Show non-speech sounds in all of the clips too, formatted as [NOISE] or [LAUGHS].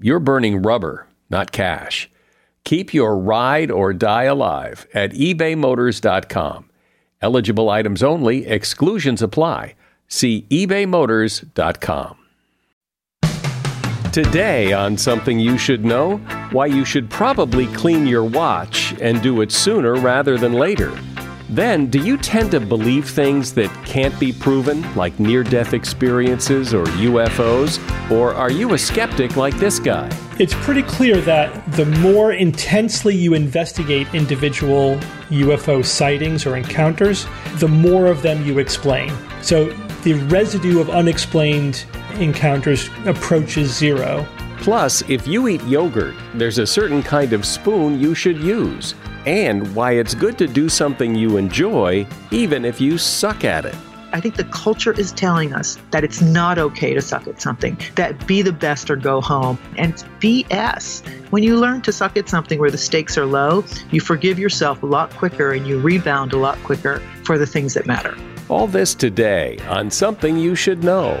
you're burning rubber, not cash. Keep your ride or die alive at ebaymotors.com. Eligible items only, exclusions apply. See ebaymotors.com. Today, on Something You Should Know, why you should probably clean your watch and do it sooner rather than later. Then, do you tend to believe things that can't be proven, like near death experiences or UFOs? Or are you a skeptic like this guy? It's pretty clear that the more intensely you investigate individual UFO sightings or encounters, the more of them you explain. So, the residue of unexplained encounters approaches zero. Plus, if you eat yogurt, there's a certain kind of spoon you should use, and why it's good to do something you enjoy, even if you suck at it. I think the culture is telling us that it's not okay to suck at something, that be the best or go home. And it's BS. When you learn to suck at something where the stakes are low, you forgive yourself a lot quicker and you rebound a lot quicker for the things that matter. All this today on Something You Should Know.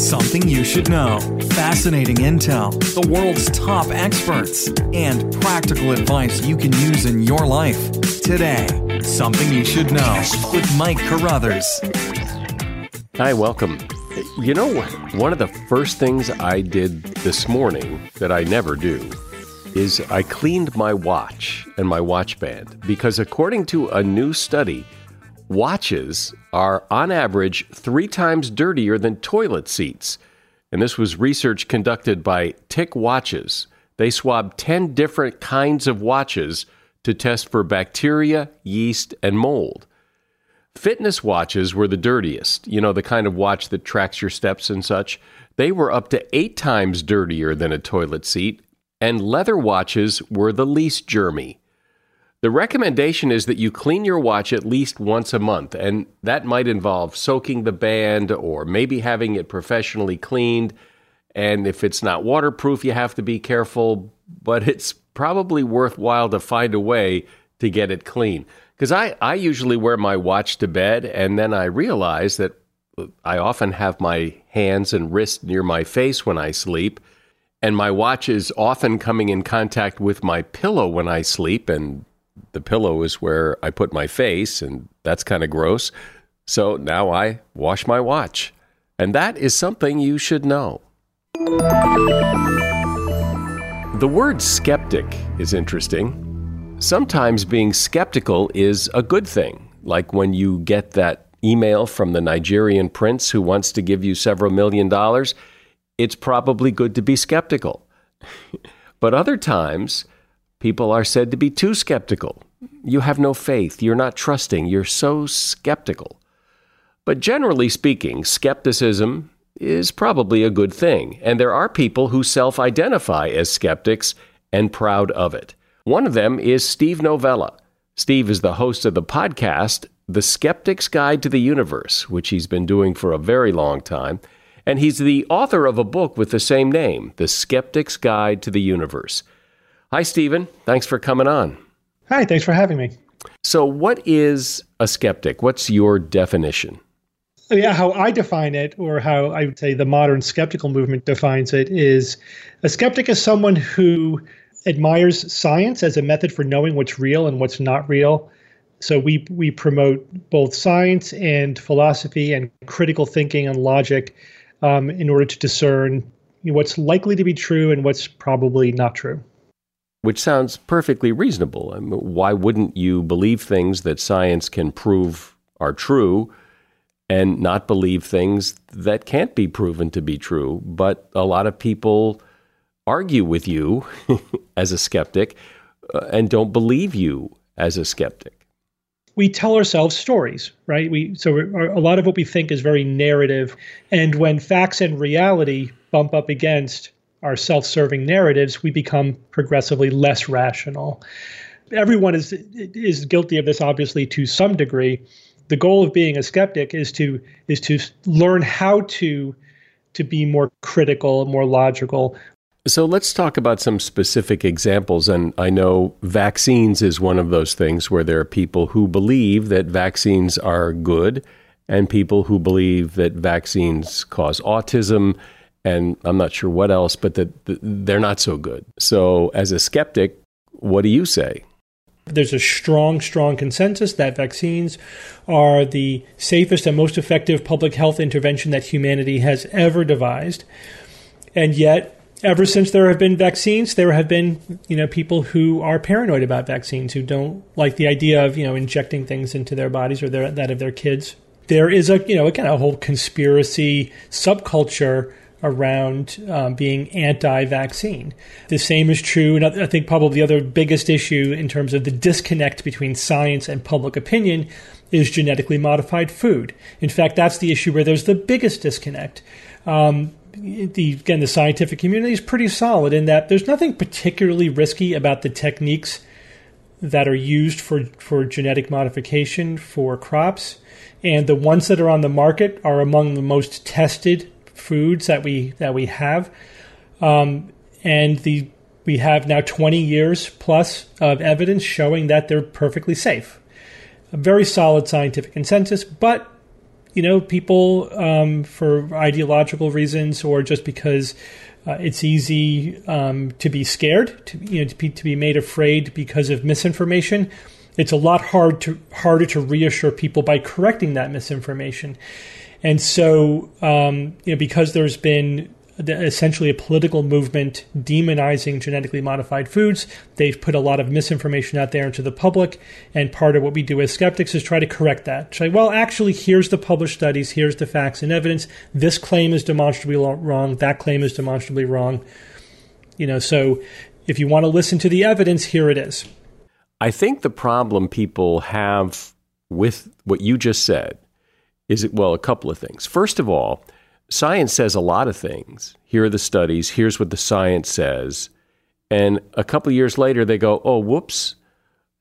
Something you should know. Fascinating intel, the world's top experts, and practical advice you can use in your life. Today, Something You Should Know with Mike Carruthers. Hi, welcome. You know, one of the first things I did this morning that I never do is I cleaned my watch and my watch band because, according to a new study, watches are on average three times dirtier than toilet seats. And this was research conducted by Tick Watches. They swabbed 10 different kinds of watches to test for bacteria, yeast, and mold. Fitness watches were the dirtiest, you know, the kind of watch that tracks your steps and such. They were up to eight times dirtier than a toilet seat, and leather watches were the least germy. The recommendation is that you clean your watch at least once a month, and that might involve soaking the band or maybe having it professionally cleaned. And if it's not waterproof, you have to be careful, but it's probably worthwhile to find a way to get it clean. Because I, I usually wear my watch to bed, and then I realize that I often have my hands and wrists near my face when I sleep. And my watch is often coming in contact with my pillow when I sleep, and the pillow is where I put my face, and that's kind of gross. So now I wash my watch. And that is something you should know. The word skeptic is interesting. Sometimes being skeptical is a good thing, like when you get that email from the Nigerian prince who wants to give you several million dollars. It's probably good to be skeptical. [LAUGHS] but other times, people are said to be too skeptical. You have no faith, you're not trusting, you're so skeptical. But generally speaking, skepticism is probably a good thing, and there are people who self identify as skeptics and proud of it. One of them is Steve Novella. Steve is the host of the podcast, The Skeptic's Guide to the Universe, which he's been doing for a very long time. And he's the author of a book with the same name, The Skeptic's Guide to the Universe. Hi, Stephen. Thanks for coming on. Hi, thanks for having me. So, what is a skeptic? What's your definition? Yeah, how I define it, or how I would say the modern skeptical movement defines it, is a skeptic is someone who admires science as a method for knowing what's real and what's not real. So we we promote both science and philosophy and critical thinking and logic um, in order to discern what's likely to be true and what's probably not true. Which sounds perfectly reasonable. I mean, why wouldn't you believe things that science can prove are true and not believe things that can't be proven to be true? But a lot of people argue with you [LAUGHS] as a skeptic uh, and don't believe you as a skeptic. We tell ourselves stories, right? We so a lot of what we think is very narrative, and when facts and reality bump up against our self-serving narratives, we become progressively less rational. Everyone is is guilty of this, obviously, to some degree. The goal of being a skeptic is to is to learn how to to be more critical, more logical, so let's talk about some specific examples. And I know vaccines is one of those things where there are people who believe that vaccines are good and people who believe that vaccines cause autism. And I'm not sure what else, but that they're not so good. So, as a skeptic, what do you say? There's a strong, strong consensus that vaccines are the safest and most effective public health intervention that humanity has ever devised. And yet, ever since there have been vaccines, there have been you know people who are paranoid about vaccines, who don't like the idea of you know injecting things into their bodies or their, that of their kids. There is a you know again a whole conspiracy subculture around um, being anti-vaccine. The same is true, and I think probably the other biggest issue in terms of the disconnect between science and public opinion is genetically modified food. In fact, that's the issue where there's the biggest disconnect. Um, the again the scientific community is pretty solid in that there's nothing particularly risky about the techniques that are used for for genetic modification for crops and the ones that are on the market are among the most tested foods that we that we have um, and the we have now 20 years plus of evidence showing that they're perfectly safe a very solid scientific consensus but you know, people um, for ideological reasons or just because uh, it's easy um, to be scared, to you know, to be, to be made afraid because of misinformation. It's a lot hard to harder to reassure people by correcting that misinformation, and so um, you know because there's been essentially a political movement demonizing genetically modified foods. They've put a lot of misinformation out there into the public, and part of what we do as skeptics is try to correct that. Say, well, actually, here's the published studies, here's the facts and evidence. This claim is demonstrably wrong. That claim is demonstrably wrong. You know, so if you want to listen to the evidence, here it is. I think the problem people have with what you just said is it, well, a couple of things. First of all science says a lot of things. Here are the studies. Here's what the science says. And a couple of years later, they go, oh, whoops,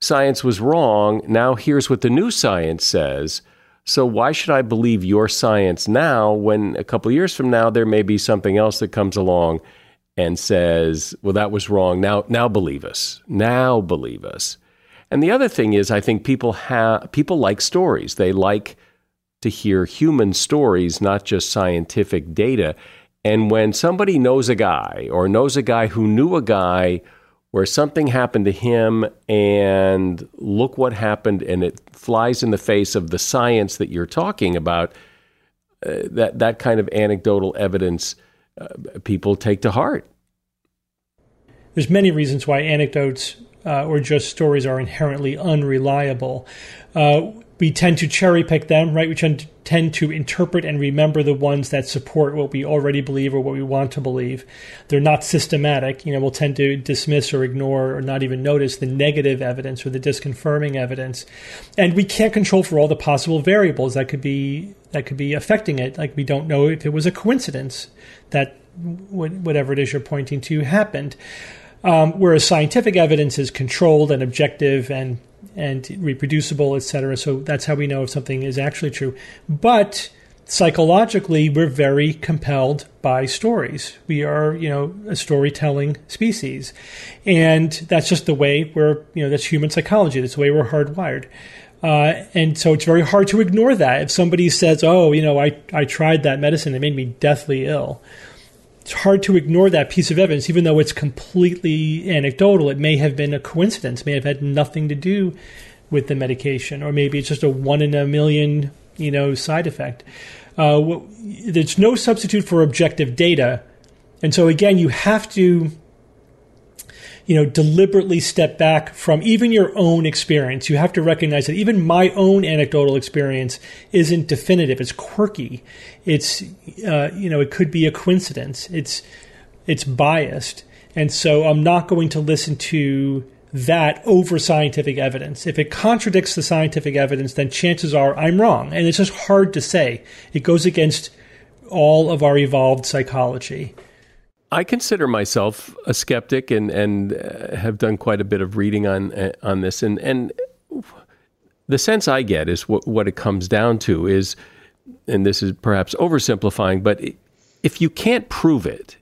science was wrong. Now here's what the new science says. So why should I believe your science now when a couple of years from now there may be something else that comes along and says, well, that was wrong. Now, now believe us. Now believe us. And the other thing is, I think people have people like stories. They like to hear human stories, not just scientific data. And when somebody knows a guy or knows a guy who knew a guy where something happened to him and look what happened and it flies in the face of the science that you're talking about, uh, that, that kind of anecdotal evidence uh, people take to heart. There's many reasons why anecdotes uh, or just stories are inherently unreliable. Uh, we tend to cherry pick them, right? We tend to, interpret and remember the ones that support what we already believe or what we want to believe. They're not systematic. You know, we'll tend to dismiss or ignore or not even notice the negative evidence or the disconfirming evidence. And we can't control for all the possible variables that could be that could be affecting it. Like we don't know if it was a coincidence that whatever it is you're pointing to happened. Um, whereas scientific evidence is controlled and objective and and reproducible, etc. So that's how we know if something is actually true. But psychologically, we're very compelled by stories. We are, you know, a storytelling species, and that's just the way we're, you know, that's human psychology. That's the way we're hardwired. Uh, and so it's very hard to ignore that. If somebody says, "Oh, you know, I I tried that medicine, it made me deathly ill," it's hard to ignore that piece of evidence, even though it's completely anecdotal. It may have been a coincidence, may have had nothing to do with the medication, or maybe it's just a one in a million, you know, side effect. Uh, there's no substitute for objective data, and so again, you have to you know, deliberately step back from even your own experience. You have to recognize that even my own anecdotal experience isn't definitive. It's quirky. It's, uh, you know, it could be a coincidence. It's, it's biased. And so I'm not going to listen to that over scientific evidence. If it contradicts the scientific evidence, then chances are I'm wrong. And it's just hard to say. It goes against all of our evolved psychology. I consider myself a skeptic and and uh, have done quite a bit of reading on uh, on this. And and the sense I get is what what it comes down to is and this is perhaps oversimplifying but if you can't prove it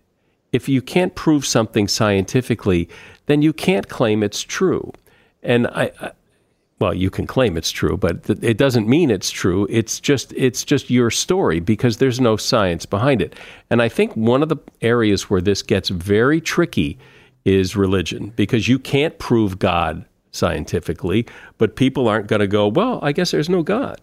if you can't prove something scientifically then you can't claim it's true. And I, well, you can claim it's true, but it doesn't mean it's true. It's just it's just your story because there's no science behind it. And I think one of the areas where this gets very tricky is religion because you can't prove God scientifically, but people aren't going to go, well, I guess there's no God.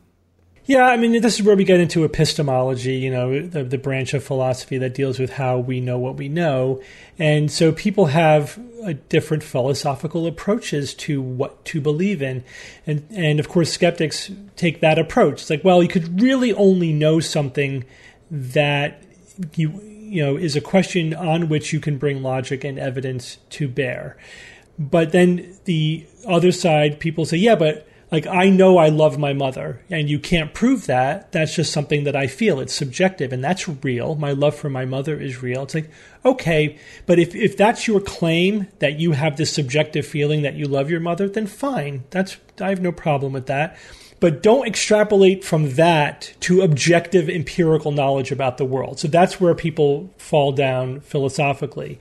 Yeah, I mean, this is where we get into epistemology, you know, the, the, branch of philosophy that deals with how we know what we know. And so people have uh, different philosophical approaches to what to believe in. And, and of course, skeptics take that approach. It's like, well, you could really only know something that you, you know, is a question on which you can bring logic and evidence to bear. But then the other side, people say, yeah, but like I know I love my mother and you can't prove that. That's just something that I feel. It's subjective and that's real. My love for my mother is real. It's like, okay, but if, if that's your claim that you have this subjective feeling that you love your mother, then fine. That's I have no problem with that. But don't extrapolate from that to objective empirical knowledge about the world. So that's where people fall down philosophically.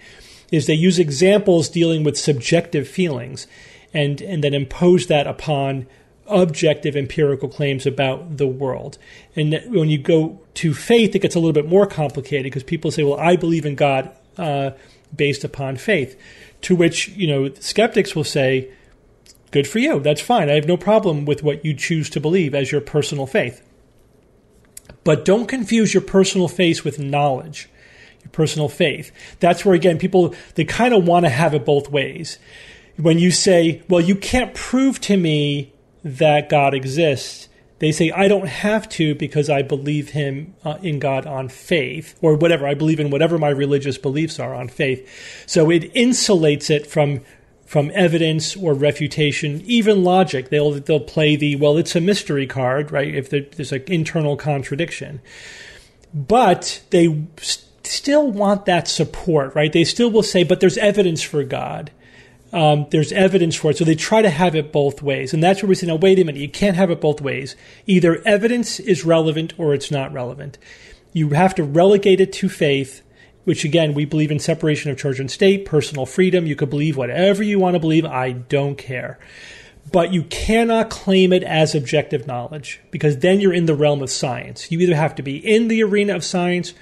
Is they use examples dealing with subjective feelings and and then impose that upon objective empirical claims about the world. And when you go to faith, it gets a little bit more complicated because people say, well, I believe in God uh, based upon faith. To which, you know, skeptics will say, good for you. That's fine. I have no problem with what you choose to believe as your personal faith. But don't confuse your personal faith with knowledge, your personal faith. That's where, again, people, they kind of want to have it both ways. When you say, well, you can't prove to me that God exists, they say, I don't have to because I believe him uh, in God on faith, or whatever. I believe in whatever my religious beliefs are on faith. So it insulates it from from evidence or refutation, even logic. They'll they'll play the well, it's a mystery card, right? If there's an internal contradiction, but they st- still want that support, right? They still will say, but there's evidence for God um, there's evidence for it. So they try to have it both ways. And that's where we say, now, wait a minute, you can't have it both ways. Either evidence is relevant or it's not relevant. You have to relegate it to faith, which again, we believe in separation of church and state, personal freedom. You could believe whatever you want to believe. I don't care. But you cannot claim it as objective knowledge because then you're in the realm of science. You either have to be in the arena of science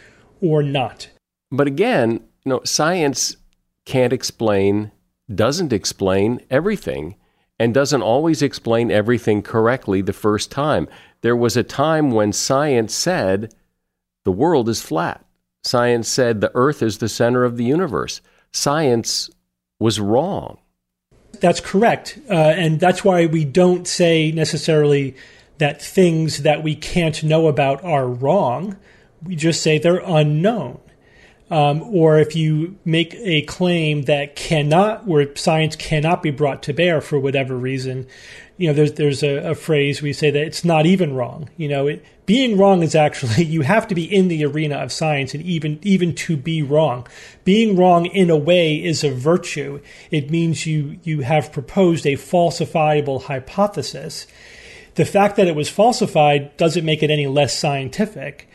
or not. But again, you know, science can't explain doesn't explain everything and doesn't always explain everything correctly the first time. There was a time when science said the world is flat. Science said the earth is the center of the universe. Science was wrong. That's correct. Uh, and that's why we don't say necessarily that things that we can't know about are wrong. We just say they're unknown. Um, or if you make a claim that cannot, where science cannot be brought to bear for whatever reason, you know, there's there's a, a phrase we say that it's not even wrong. You know, it, being wrong is actually [LAUGHS] you have to be in the arena of science and even even to be wrong. Being wrong in a way is a virtue. It means you you have proposed a falsifiable hypothesis. The fact that it was falsified doesn't make it any less scientific.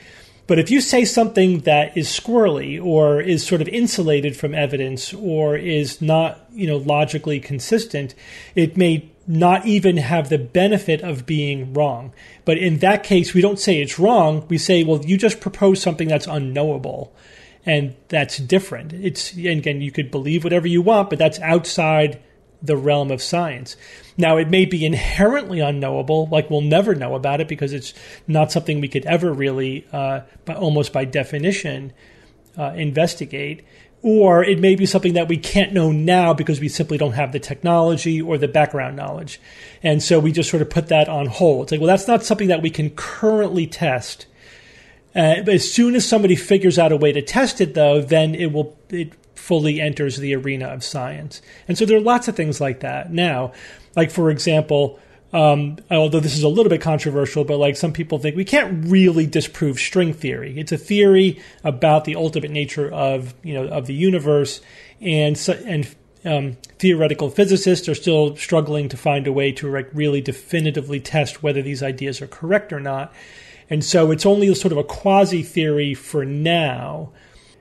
But if you say something that is squirrely or is sort of insulated from evidence or is not, you know, logically consistent, it may not even have the benefit of being wrong. But in that case, we don't say it's wrong. We say, well, you just propose something that's unknowable. And that's different. It's, again, you could believe whatever you want, but that's outside the realm of science. Now, it may be inherently unknowable, like we'll never know about it because it's not something we could ever really, uh, by, almost by definition, uh, investigate. Or it may be something that we can't know now because we simply don't have the technology or the background knowledge. And so we just sort of put that on hold. It's like, well, that's not something that we can currently test. Uh, as soon as somebody figures out a way to test it, though, then it will it fully enters the arena of science. And so there are lots of things like that now. Like, for example, um, although this is a little bit controversial, but like some people think we can't really disprove string theory. It's a theory about the ultimate nature of you know of the universe, and and um, theoretical physicists are still struggling to find a way to like really definitively test whether these ideas are correct or not. And so it's only sort of a quasi theory for now.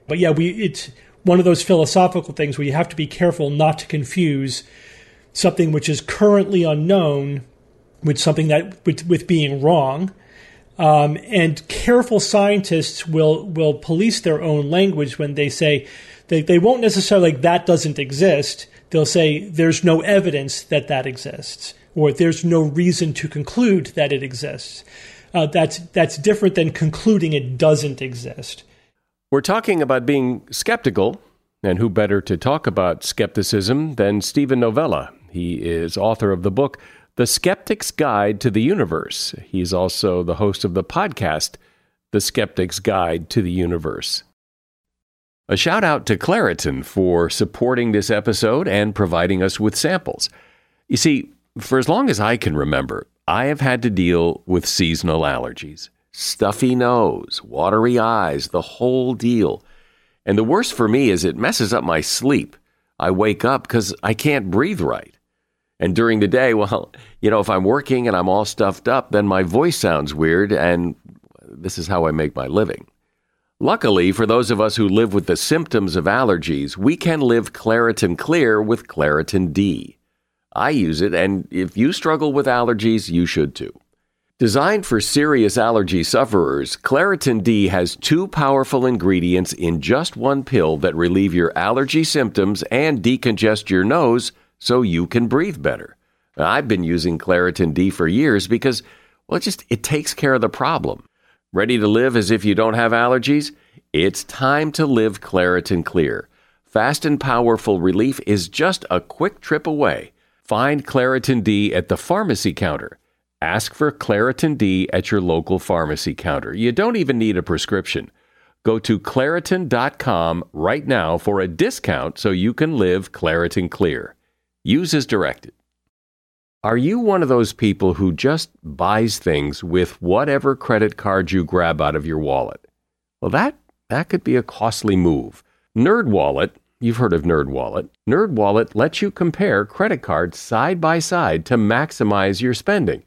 But yeah, we it's one of those philosophical things where you have to be careful not to confuse something which is currently unknown with something that with, with being wrong. Um, and careful scientists will will police their own language when they say they, they won't necessarily like that doesn't exist. They'll say there's no evidence that that exists, or there's no reason to conclude that it exists. Uh, that's that's different than concluding it doesn't exist. We're talking about being skeptical, and who better to talk about skepticism than Steven Novella? He is author of the book The Skeptic's Guide to the Universe. He's also the host of the podcast The Skeptic's Guide to the Universe. A shout out to Claritin for supporting this episode and providing us with samples. You see, for as long as I can remember, I have had to deal with seasonal allergies stuffy nose, watery eyes, the whole deal. And the worst for me is it messes up my sleep. I wake up because I can't breathe right. And during the day, [LAUGHS] well, you know, if I'm working and I'm all stuffed up, then my voice sounds weird, and this is how I make my living. Luckily, for those of us who live with the symptoms of allergies, we can live Claritin Clear with Claritin D. I use it, and if you struggle with allergies, you should too. Designed for serious allergy sufferers, Claritin D has two powerful ingredients in just one pill that relieve your allergy symptoms and decongest your nose so you can breathe better. I've been using Claritin D for years because, well, it just it takes care of the problem. Ready to live as if you don't have allergies? It's time to live Claritin Clear. Fast and powerful relief is just a quick trip away. Find Claritin D at the pharmacy counter. Ask for Claritin D at your local pharmacy counter. You don't even need a prescription. Go to Claritin.com right now for a discount so you can live Claritin Clear. Use as directed. Are you one of those people who just buys things with whatever credit card you grab out of your wallet? Well, that, that could be a costly move. NerdWallet, you've heard of NerdWallet. NerdWallet lets you compare credit cards side by side to maximize your spending.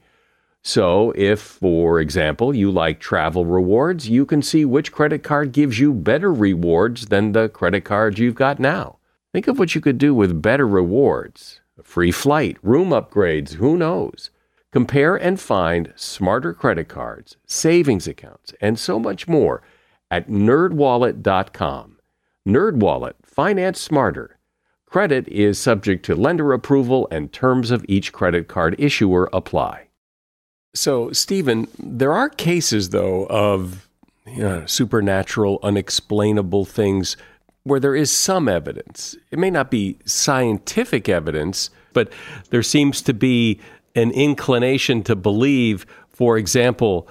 So, if, for example, you like travel rewards, you can see which credit card gives you better rewards than the credit card you've got now. Think of what you could do with better rewards a free flight, room upgrades, who knows? Compare and find smarter credit cards, savings accounts, and so much more at nerdwallet.com. NerdWallet, finance smarter. Credit is subject to lender approval and terms of each credit card issuer apply. So, Stephen, there are cases, though, of you know, supernatural, unexplainable things where there is some evidence. It may not be scientific evidence, but there seems to be an inclination to believe For example,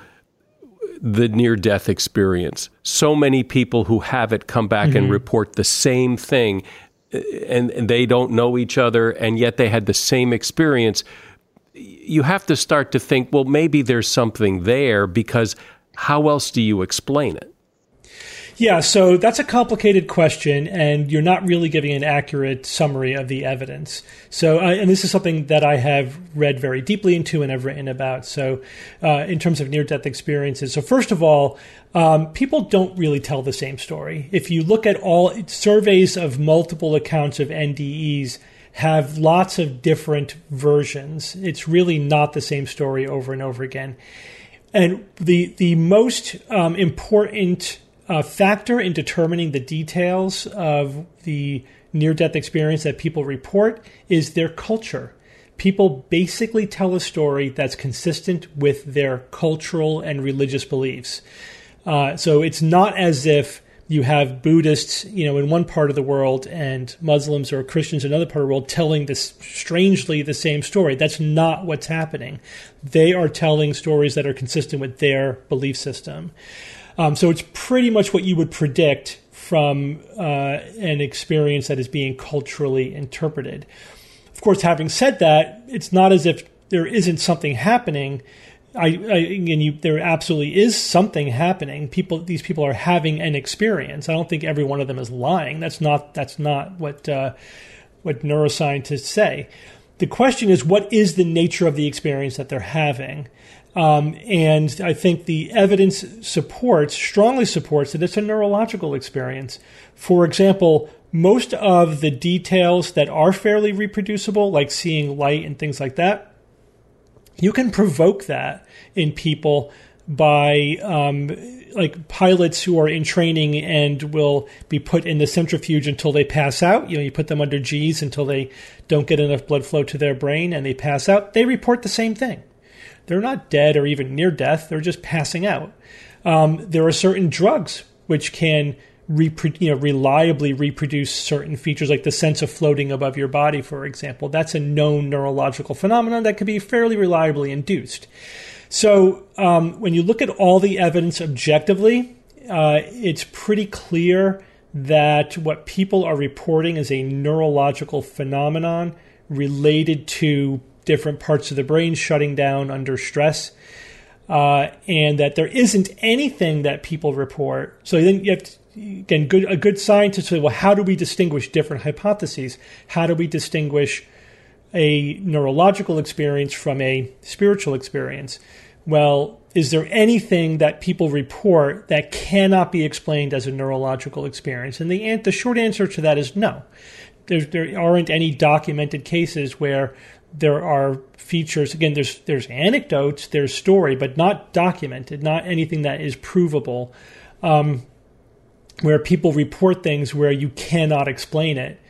the near death experience. So many people who have it come back mm-hmm. and report the same thing, and, and they don't know each other, and yet they had the same experience. You have to start to think, well, maybe there's something there because how else do you explain it? Yeah, so that's a complicated question, and you're not really giving an accurate summary of the evidence. So, uh, and this is something that I have read very deeply into and have written about. So, uh, in terms of near death experiences, so first of all, um, people don't really tell the same story. If you look at all surveys of multiple accounts of NDEs, have lots of different versions. It's really not the same story over and over again. And the the most um, important uh, factor in determining the details of the near death experience that people report is their culture. People basically tell a story that's consistent with their cultural and religious beliefs. Uh, so it's not as if you have Buddhists, you know, in one part of the world and Muslims or Christians in another part of the world telling this strangely the same story. That's not what's happening. They are telling stories that are consistent with their belief system. Um, so it's pretty much what you would predict from uh, an experience that is being culturally interpreted. Of course, having said that, it's not as if there isn't something happening. I, I you, there absolutely is something happening. People, these people are having an experience. I don't think every one of them is lying. That's not that's not what uh, what neuroscientists say. The question is, what is the nature of the experience that they're having? Um, and I think the evidence supports, strongly supports, that it's a neurological experience. For example, most of the details that are fairly reproducible, like seeing light and things like that, you can provoke that in people by um, like pilots who are in training and will be put in the centrifuge until they pass out. You know, you put them under G's until they don't get enough blood flow to their brain and they pass out. They report the same thing. They're not dead or even near death, they're just passing out. Um, there are certain drugs which can repro- you know, reliably reproduce certain features, like the sense of floating above your body, for example. That's a known neurological phenomenon that can be fairly reliably induced. So, um, when you look at all the evidence objectively, uh, it's pretty clear that what people are reporting is a neurological phenomenon related to different parts of the brain shutting down under stress. Uh, and that there isn't anything that people report. So then you have to, again, good, a good scientist say, well, how do we distinguish different hypotheses? How do we distinguish a neurological experience from a spiritual experience? Well, is there anything that people report that cannot be explained as a neurological experience? And the, the short answer to that is no. There, there aren't any documented cases where there are features again there's there's anecdotes there's story but not documented not anything that is provable um, where people report things where you cannot explain it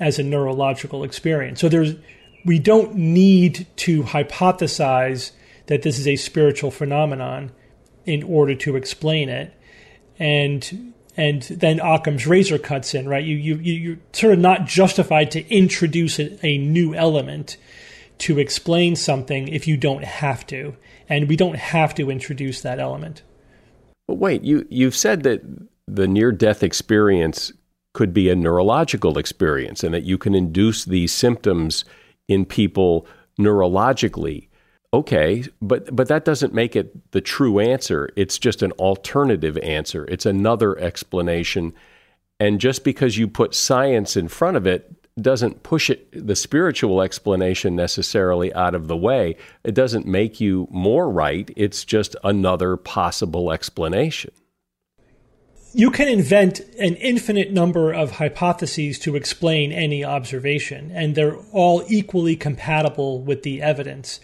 as a neurological experience so there's we don't need to hypothesize that this is a spiritual phenomenon in order to explain it and and then Occam's razor cuts in, right? You you you're sort of not justified to introduce a, a new element to explain something if you don't have to. And we don't have to introduce that element. But wait, you, you've said that the near death experience could be a neurological experience and that you can induce these symptoms in people neurologically. Okay, but but that doesn't make it the true answer. It's just an alternative answer. It's another explanation. And just because you put science in front of it doesn't push it the spiritual explanation necessarily out of the way. It doesn't make you more right. It's just another possible explanation. You can invent an infinite number of hypotheses to explain any observation, and they're all equally compatible with the evidence.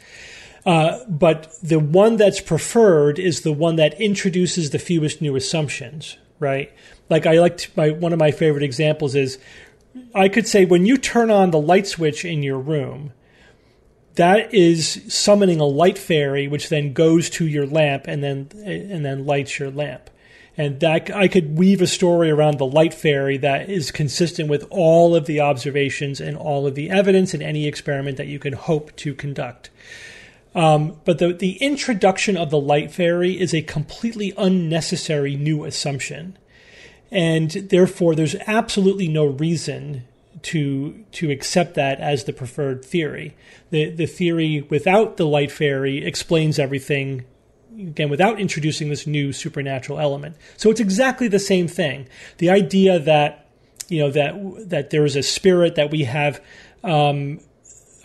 Uh, but the one that's preferred is the one that introduces the fewest new assumptions, right? Like I like my one of my favorite examples is I could say when you turn on the light switch in your room, that is summoning a light fairy, which then goes to your lamp and then and then lights your lamp. And that I could weave a story around the light fairy that is consistent with all of the observations and all of the evidence in any experiment that you can hope to conduct. Um, but the, the introduction of the light fairy is a completely unnecessary new assumption. And therefore, there's absolutely no reason to to accept that as the preferred theory. The the theory without the light fairy explains everything again without introducing this new supernatural element. So it's exactly the same thing. The idea that you know that that there is a spirit that we have um,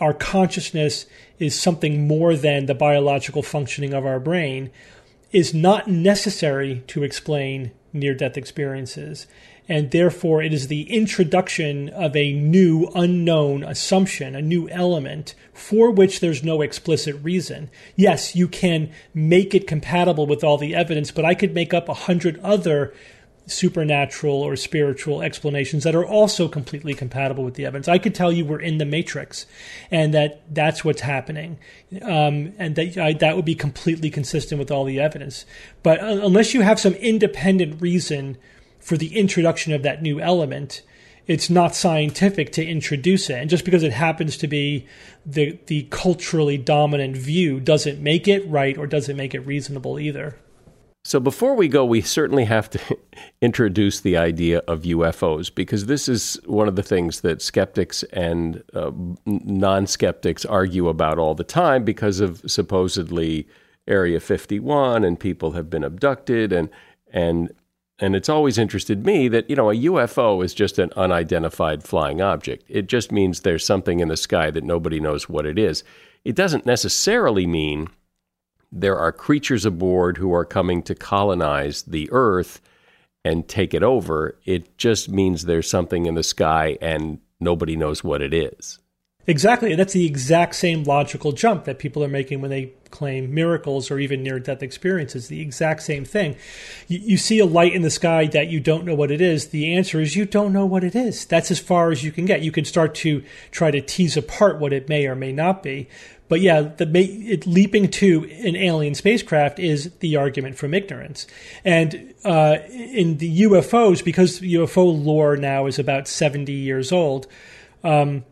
our consciousness is something more than the biological functioning of our brain is not necessary to explain near death experiences and therefore it is the introduction of a new unknown assumption, a new element for which there's no explicit reason. Yes, you can make it compatible with all the evidence, but I could make up a hundred other supernatural or spiritual explanations that are also completely compatible with the evidence. I could tell you we're in the matrix and that that's what's happening. Um, and that I, that would be completely consistent with all the evidence. But uh, unless you have some independent reason for the introduction of that new element, it's not scientific to introduce it. And just because it happens to be the the culturally dominant view doesn't make it right or doesn't make it reasonable either. So before we go, we certainly have to [LAUGHS] introduce the idea of UFOs because this is one of the things that skeptics and uh, non-skeptics argue about all the time because of supposedly Area 51 and people have been abducted and and and it's always interested me that, you know, a UFO is just an unidentified flying object. It just means there's something in the sky that nobody knows what it is. It doesn't necessarily mean there are creatures aboard who are coming to colonize the Earth and take it over. It just means there's something in the sky and nobody knows what it is. Exactly. That's the exact same logical jump that people are making when they claim miracles or even near death experiences. The exact same thing. You, you, see a light in the sky that you don't know what it is. The answer is you don't know what it is. That's as far as you can get. You can start to try to tease apart what it may or may not be. But yeah, the it, leaping to an alien spacecraft is the argument from ignorance. And uh, in the UFOs, because UFO lore now is about 70 years old, um,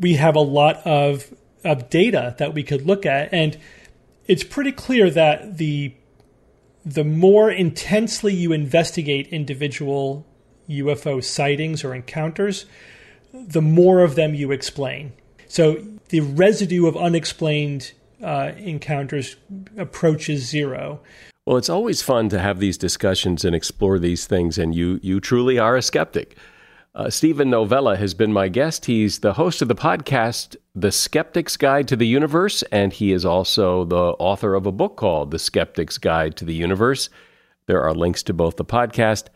we have a lot of of data that we could look at, and it's pretty clear that the the more intensely you investigate individual UFO sightings or encounters, the more of them you explain. So the residue of unexplained uh, encounters approaches zero. Well, it's always fun to have these discussions and explore these things, and you you truly are a skeptic. Uh, Steven Novella has been my guest. He's the host of the podcast, The Skeptic's Guide to the Universe, and he is also the author of a book called The Skeptic's Guide to the Universe. There are links to both the podcast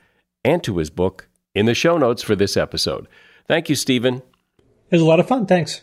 and to his book in the show notes for this episode. Thank you, Stephen. It was a lot of fun. Thanks.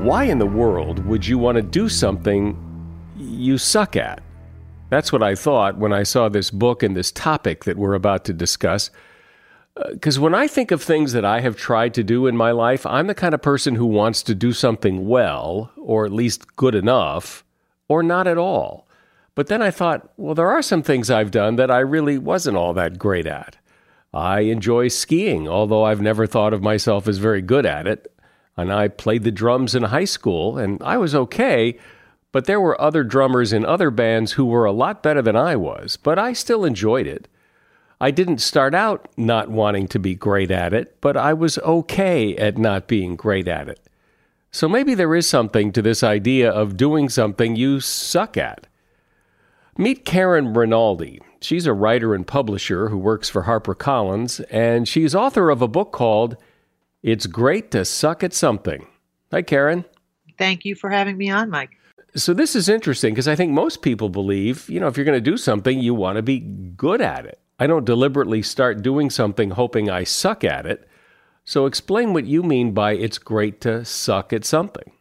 Why in the world would you want to do something you suck at? That's what I thought when I saw this book and this topic that we're about to discuss. Because uh, when I think of things that I have tried to do in my life, I'm the kind of person who wants to do something well, or at least good enough, or not at all. But then I thought, well, there are some things I've done that I really wasn't all that great at. I enjoy skiing, although I've never thought of myself as very good at it. And I played the drums in high school, and I was okay, but there were other drummers in other bands who were a lot better than I was, but I still enjoyed it. I didn't start out not wanting to be great at it, but I was okay at not being great at it. So maybe there is something to this idea of doing something you suck at. Meet Karen Rinaldi. She's a writer and publisher who works for HarperCollins, and she's author of a book called It's Great to Suck at Something. Hi, Karen. Thank you for having me on, Mike. So, this is interesting because I think most people believe, you know, if you're going to do something, you want to be good at it. I don't deliberately start doing something hoping I suck at it. So, explain what you mean by it's great to suck at something.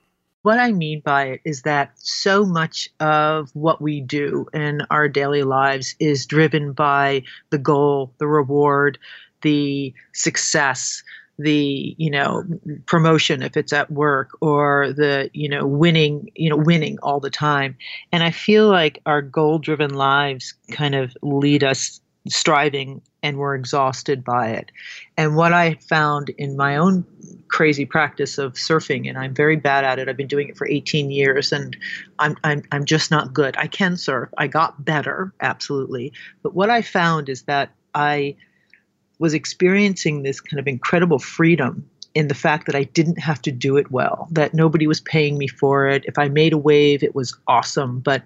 What I mean by it is that so much of what we do in our daily lives is driven by the goal, the reward, the success, the you know promotion if it's at work or the you know winning you know winning all the time. And i feel like our goal driven lives kind of lead us striving and we're exhausted by it. And what i found in my own crazy practice of surfing and i'm very bad at it. I've been doing it for 18 years and i'm i'm, I'm just not good. I can surf. I got better absolutely. But what i found is that i was experiencing this kind of incredible freedom in the fact that I didn't have to do it well, that nobody was paying me for it. If I made a wave, it was awesome, but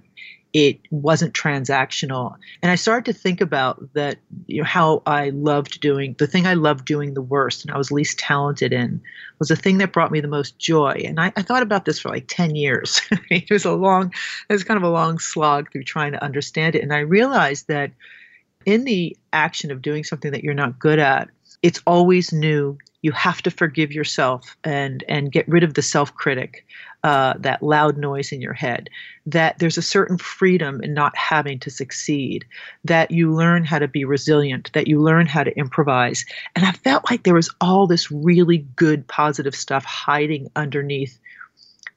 it wasn't transactional. And I started to think about that, you know, how I loved doing the thing I loved doing the worst and I was least talented in was the thing that brought me the most joy. And I, I thought about this for like 10 years. [LAUGHS] it was a long, it was kind of a long slog through trying to understand it. And I realized that in the action of doing something that you're not good at, it's always new. You have to forgive yourself and and get rid of the self critic, uh, that loud noise in your head. That there's a certain freedom in not having to succeed. That you learn how to be resilient. That you learn how to improvise. And I felt like there was all this really good, positive stuff hiding underneath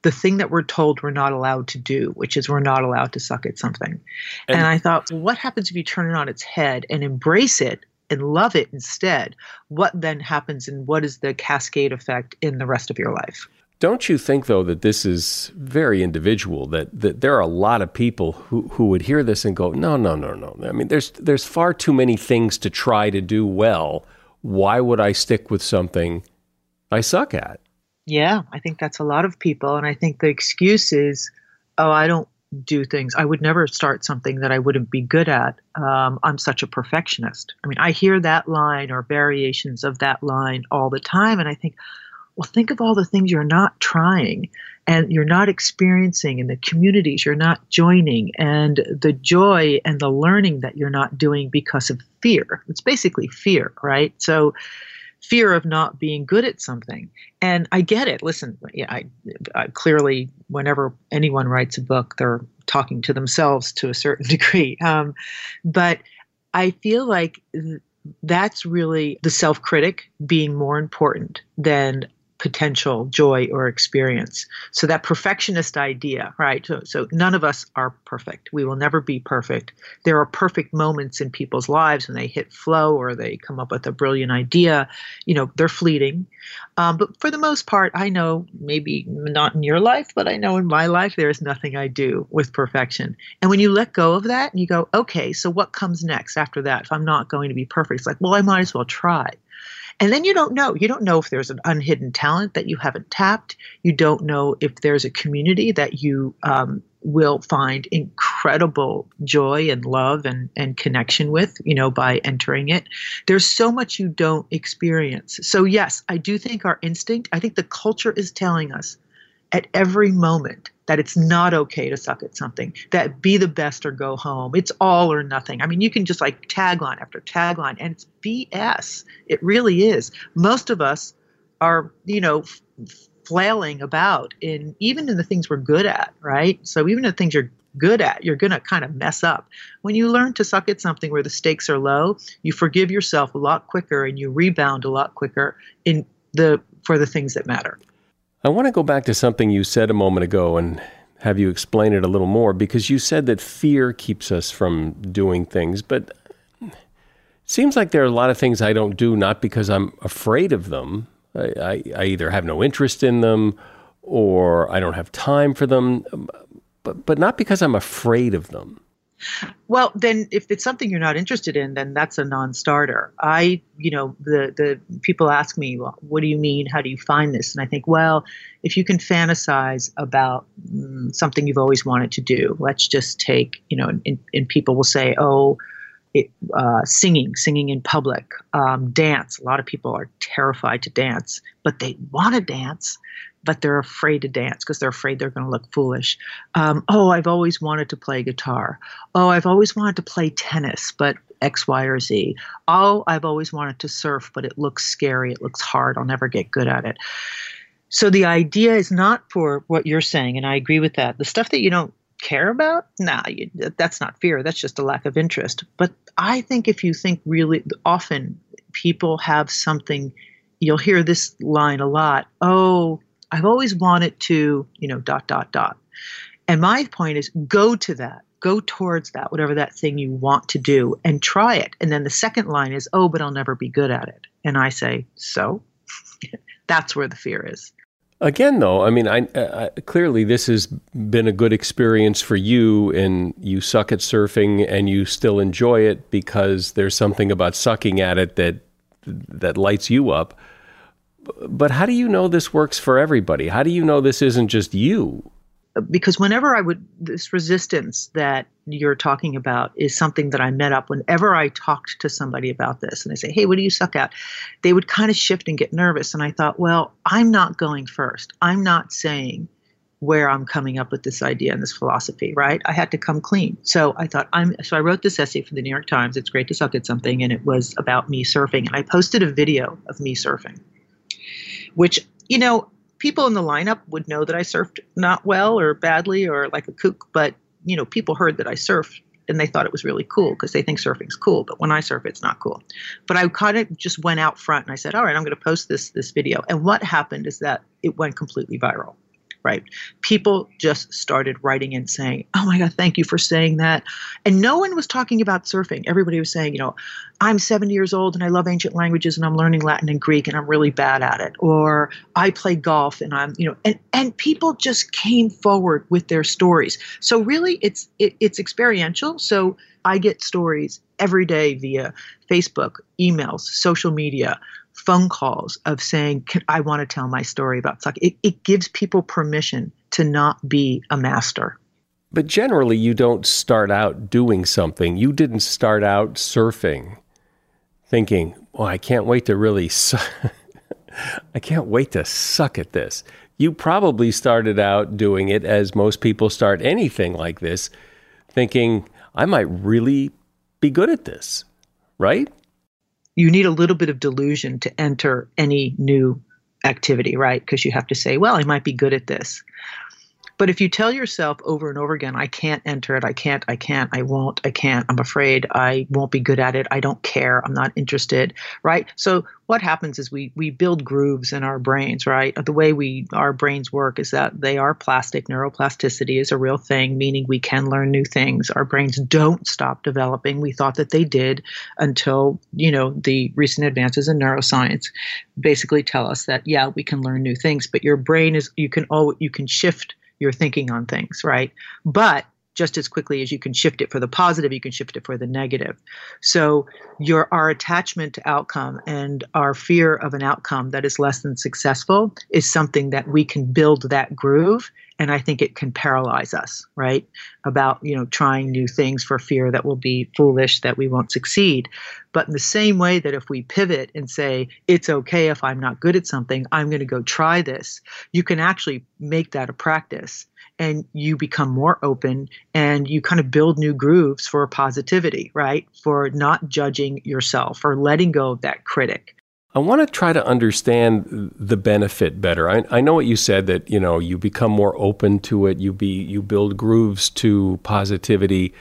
the thing that we're told we're not allowed to do, which is we're not allowed to suck at something. And, and I thought, well, what happens if you turn it on its head and embrace it and love it instead? What then happens and what is the cascade effect in the rest of your life? Don't you think, though, that this is very individual? That, that there are a lot of people who, who would hear this and go, no, no, no, no. I mean, there's, there's far too many things to try to do well. Why would I stick with something I suck at? Yeah, I think that's a lot of people. And I think the excuse is, oh, I don't do things. I would never start something that I wouldn't be good at. Um, I'm such a perfectionist. I mean, I hear that line or variations of that line all the time. And I think, well, think of all the things you're not trying and you're not experiencing and the communities you're not joining and the joy and the learning that you're not doing because of fear. It's basically fear, right? So, fear of not being good at something. And I get it. Listen, yeah, I, I clearly, whenever anyone writes a book, they're talking to themselves to a certain [LAUGHS] degree. Um, but I feel like that's really the self critic being more important than potential joy or experience. So that perfectionist idea, right? So, so none of us are perfect. We will never be perfect. There are perfect moments in people's lives when they hit flow or they come up with a brilliant idea. You know, they're fleeting. Um, but for the most part, I know maybe not in your life, but I know in my life there is nothing I do with perfection. And when you let go of that and you go, okay, so what comes next after that? If I'm not going to be perfect, it's like, well, I might as well try. And then you don't know. You don't know if there's an unhidden talent that you haven't tapped. You don't know if there's a community that you um, will find incredible joy and love and, and connection with, you know, by entering it. There's so much you don't experience. So, yes, I do think our instinct, I think the culture is telling us at every moment that it's not okay to suck at something, that be the best or go home. It's all or nothing. I mean, you can just like tagline after tagline, and it's BS. It really is. Most of us are, you know, flailing about in even in the things we're good at, right? So even in the things you're good at. You're going to kind of mess up. When you learn to suck at something where the stakes are low, you forgive yourself a lot quicker and you rebound a lot quicker in the for the things that matter. I want to go back to something you said a moment ago and have you explain it a little more because you said that fear keeps us from doing things, but it seems like there are a lot of things I don't do not because I'm afraid of them. I, I, I either have no interest in them or I don't have time for them, but, but not because I'm afraid of them. Well, then if it's something you're not interested in, then that's a non-starter. I, you know, the the people ask me, well, what do you mean? How do you find this? And I think, well, if you can fantasize about mm, something you've always wanted to do, let's just take, you know, and, people will say, oh, it, uh, singing, singing in public, um, dance. A lot of people are terrified to dance, but they want to dance but they're afraid to dance because they're afraid they're going to look foolish. Um, oh, I've always wanted to play guitar. Oh, I've always wanted to play tennis, but X, Y, or Z. Oh, I've always wanted to surf, but it looks scary. It looks hard. I'll never get good at it. So the idea is not for what you're saying, and I agree with that. The stuff that you don't care about, nah, you, that's not fear. That's just a lack of interest. But I think if you think really often, people have something. You'll hear this line a lot. Oh, I've always wanted to, you know, dot, dot, dot. And my point is go to that, go towards that, whatever that thing you want to do, and try it. And then the second line is, oh, but I'll never be good at it. And I say, so? [LAUGHS] That's where the fear is. Again, though, I mean, I, I, clearly this has been a good experience for you, and you suck at surfing, and you still enjoy it because there's something about sucking at it that that lights you up but how do you know this works for everybody? How do you know this isn't just you? Because whenever I would, this resistance that you're talking about is something that I met up whenever I talked to somebody about this and they say, Hey, what do you suck at? They would kind of shift and get nervous. And I thought, well, I'm not going first. I'm not saying where I'm coming up with this idea and this philosophy, right? I had to come clean. So I thought I'm so I wrote this essay for the New York Times. It's great to suck at something, and it was about me surfing. And I posted a video of me surfing which, you know, people in the lineup would know that I surfed not well or badly or like a kook, but, you know, people heard that I surfed and they thought it was really cool because they think surfing's cool. But when I surf, it's not cool. But I kind of just went out front and I said, all right, I'm going to post this this video. And what happened is that it went completely viral right? People just started writing and saying, Oh my God, thank you for saying that. And no one was talking about surfing. Everybody was saying, You know, I'm 70 years old and I love ancient languages and I'm learning Latin and Greek and I'm really bad at it. Or I play golf and I'm, you know, and, and people just came forward with their stories. So really it's it, it's experiential. So I get stories every day via Facebook, emails, social media, phone calls of saying, I want to tell my story about suck. It, it gives people permission to not be a master. But generally, you don't start out doing something. You didn't start out surfing thinking, well, I can't wait to really, su- [LAUGHS] I can't wait to suck at this. You probably started out doing it as most people start anything like this, thinking, I might really be good at this, right? You need a little bit of delusion to enter any new activity, right? Because you have to say, well, I might be good at this. But if you tell yourself over and over again, I can't enter it, I can't, I can't, I won't, I can't, I'm afraid, I won't be good at it, I don't care, I'm not interested, right? So what happens is we we build grooves in our brains, right? The way we our brains work is that they are plastic. Neuroplasticity is a real thing, meaning we can learn new things. Our brains don't stop developing. We thought that they did until, you know, the recent advances in neuroscience basically tell us that yeah, we can learn new things, but your brain is you can all you can shift your thinking on things, right? But just as quickly as you can shift it for the positive, you can shift it for the negative. So your our attachment to outcome and our fear of an outcome that is less than successful is something that we can build that groove and I think it can paralyze us, right? About, you know, trying new things for fear that we'll be foolish, that we won't succeed. But in the same way that if we pivot and say, it's okay if I'm not good at something, I'm going to go try this, you can actually make that a practice and you become more open and you kind of build new grooves for positivity, right? For not judging yourself or letting go of that critic. I want to try to understand the benefit better. I, I, know what you said that you know you become more open to it. You be you build grooves to positivity,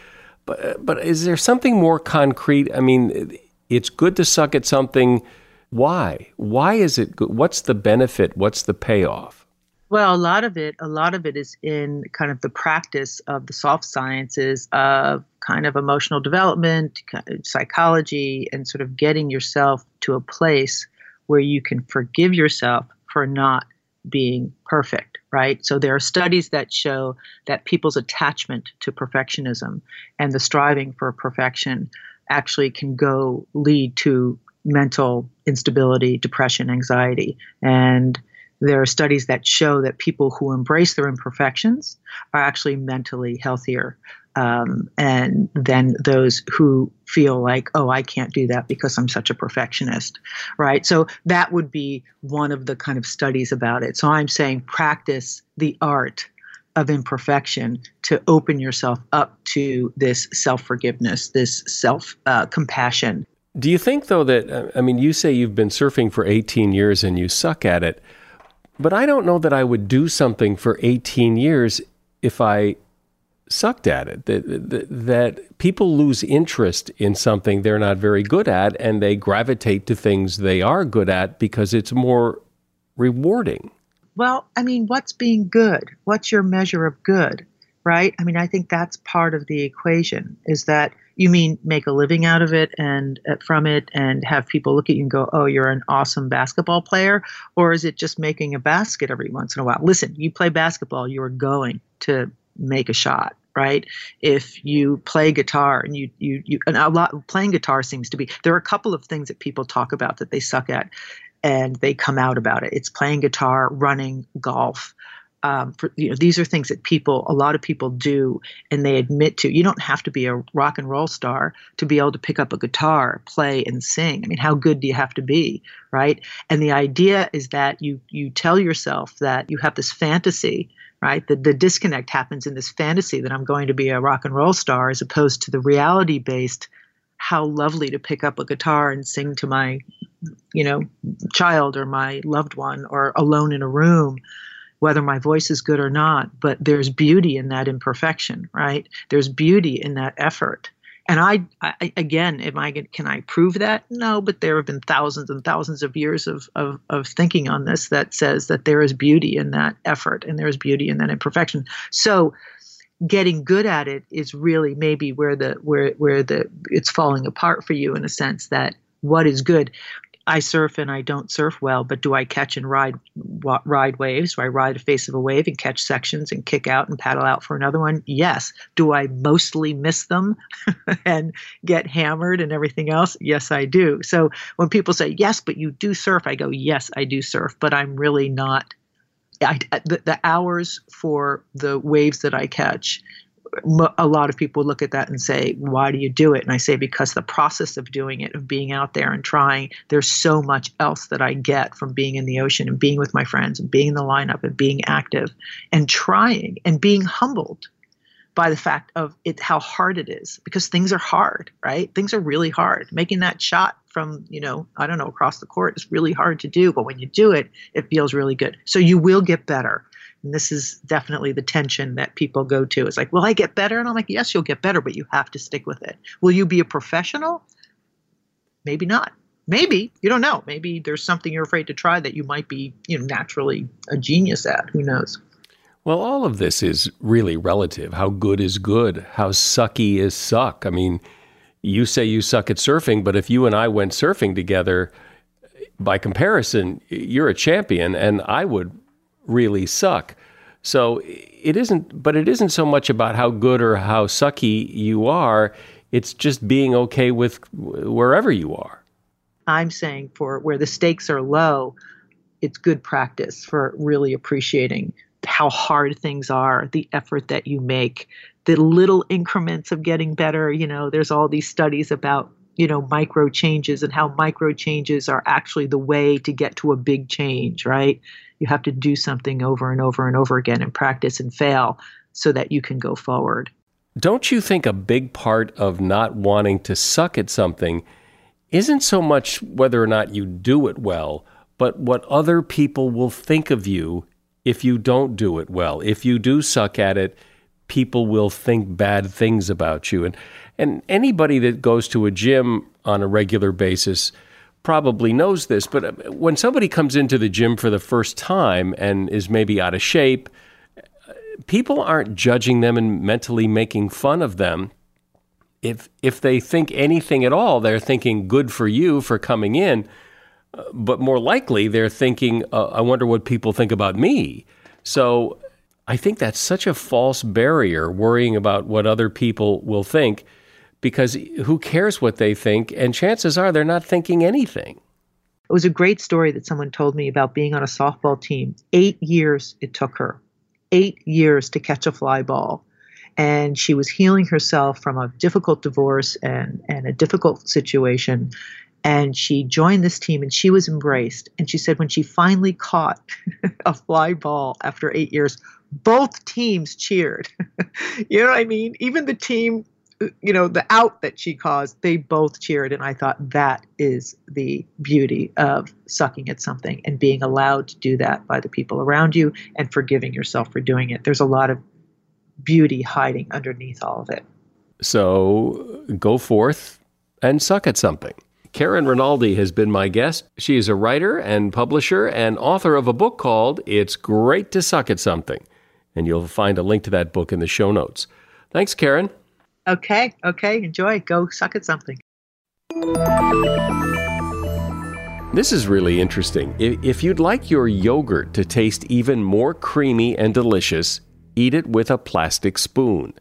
but but is there something more concrete? I mean, it's good to suck at something. Why? Why is it good? What's the benefit? What's the payoff? Well, a lot of it, a lot of it is in kind of the practice of the soft sciences of kind of emotional development, psychology, and sort of getting yourself to a place where you can forgive yourself for not being perfect, right? So there are studies that show that people's attachment to perfectionism and the striving for perfection actually can go lead to mental instability, depression, anxiety. And there are studies that show that people who embrace their imperfections are actually mentally healthier um, and then those who feel like, oh, I can't do that because I'm such a perfectionist, right? So that would be one of the kind of studies about it. So I'm saying practice the art of imperfection to open yourself up to this self forgiveness, this self uh, compassion. Do you think, though, that, I mean, you say you've been surfing for 18 years and you suck at it, but I don't know that I would do something for 18 years if I sucked at it. That, that, that people lose interest in something they're not very good at and they gravitate to things they are good at because it's more rewarding. Well, I mean, what's being good? What's your measure of good? Right? I mean, I think that's part of the equation is that you mean make a living out of it and uh, from it and have people look at you and go, oh, you're an awesome basketball player? Or is it just making a basket every once in a while? Listen, you play basketball, you are going to make a shot right if you play guitar and you you you and a lot playing guitar seems to be there are a couple of things that people talk about that they suck at and they come out about it it's playing guitar running golf um, for, you know, these are things that people, a lot of people do, and they admit to. You don't have to be a rock and roll star to be able to pick up a guitar, play, and sing. I mean, how good do you have to be, right? And the idea is that you you tell yourself that you have this fantasy right? The, the disconnect happens in this fantasy that I'm going to be a rock and roll star as opposed to the reality based, how lovely to pick up a guitar and sing to my, you know, child or my loved one or alone in a room, whether my voice is good or not. But there's beauty in that imperfection, right? There's beauty in that effort. And I, I, again, am I can I prove that? No, but there have been thousands and thousands of years of, of of thinking on this that says that there is beauty in that effort and there is beauty in that imperfection. So getting good at it is really maybe where the where where the it's falling apart for you in a sense that what is good I surf and I don't surf well, but do I catch and ride ride waves? Do I ride the face of a wave and catch sections and kick out and paddle out for another one? Yes. Do I mostly miss them [LAUGHS] and get hammered and everything else? Yes, I do. So when people say yes, but you do surf, I go yes, I do surf, but I'm really not. I, the, the hours for the waves that I catch a lot of people look at that and say, why do you do it? And I say, because the process of doing it, of being out there and trying, there's so much else that I get from being in the ocean and being with my friends and being in the lineup and being active and trying and being humbled by the fact of it how hard it is. Because things are hard right? Things are really hard. Making that shot from you know i don't know across the court is really hard to do but when you do it it feels really good. So you will get better and this is definitely the tension that people go to. It's like, will I get better? And I'm like, yes, you'll get better, but you have to stick with it. Will you be a professional? Maybe not. Maybe you don't know. Maybe there's something you're afraid to try that you might be, you know, naturally a genius at. Who knows? Well, all of this is really relative. How good is good? How sucky is suck? I mean, you say you suck at surfing, but if you and I went surfing together, by comparison, you're a champion, and I would really suck. So it isn't, but it isn't so much about how good or how sucky you are. It's just being okay with wherever you are. I'm saying for where the stakes are low, it's good practice for really appreciating how hard things are, the effort that you make, the little increments of getting better. You know, there's all these studies about, you know, micro changes and how micro changes are actually the way to get to a big change, right? You have to do something over and over and over again and practice and fail so that you can go forward. Don't you think a big part of not wanting to suck at something isn't so much whether or not you do it well, but what other people will think of you if you don't do it well. If you do suck at it, people will think bad things about you. And and anybody that goes to a gym on a regular basis probably knows this, but uh, when somebody comes into the gym for the first time and is maybe out of shape, people aren't judging them and mentally making fun of them. If if they think anything at all, they're thinking good for you for coming in, uh, but more likely they're thinking, uh, I wonder what people think about me. So I think that's such a false barrier, worrying about what other people will think, because who cares what they think? And chances are they're not thinking anything. It was a great story that someone told me about being on a softball team. Eight years it took her, eight years to catch a fly ball. And she was healing herself from a difficult divorce and, and a difficult situation. And she joined this team and she was embraced. And she said when she finally caught [LAUGHS] a fly ball after eight years, both teams cheered. [LAUGHS] you know what I mean? Even the team, you know, the out that she caused, they both cheered. And I thought that is the beauty of sucking at something and being allowed to do that by the people around you and forgiving yourself for doing it. There's a lot of beauty hiding underneath all of it. So go forth and suck at something. Karen Rinaldi has been my guest. She is a writer and publisher and author of a book called It's Great to Suck at Something and you'll find a link to that book in the show notes. Thanks, Karen. Okay, okay, enjoy. Go suck at something. This is really interesting. If you'd like your yogurt to taste even more creamy and delicious, eat it with a plastic spoon.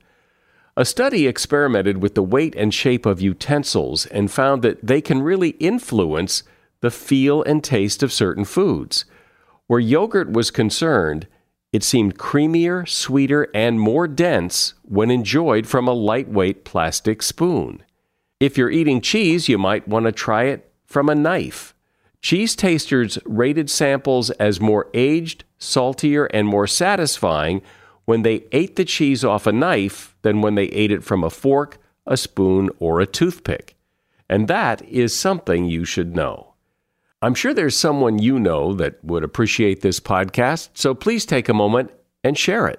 A study experimented with the weight and shape of utensils and found that they can really influence the feel and taste of certain foods. Where yogurt was concerned, it seemed creamier, sweeter, and more dense when enjoyed from a lightweight plastic spoon. If you're eating cheese, you might want to try it from a knife. Cheese tasters rated samples as more aged, saltier, and more satisfying when they ate the cheese off a knife than when they ate it from a fork, a spoon, or a toothpick. And that is something you should know. I'm sure there's someone you know that would appreciate this podcast, so please take a moment and share it.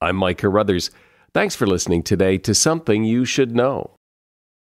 I'm Mike Carruthers. Thanks for listening today to Something You Should Know.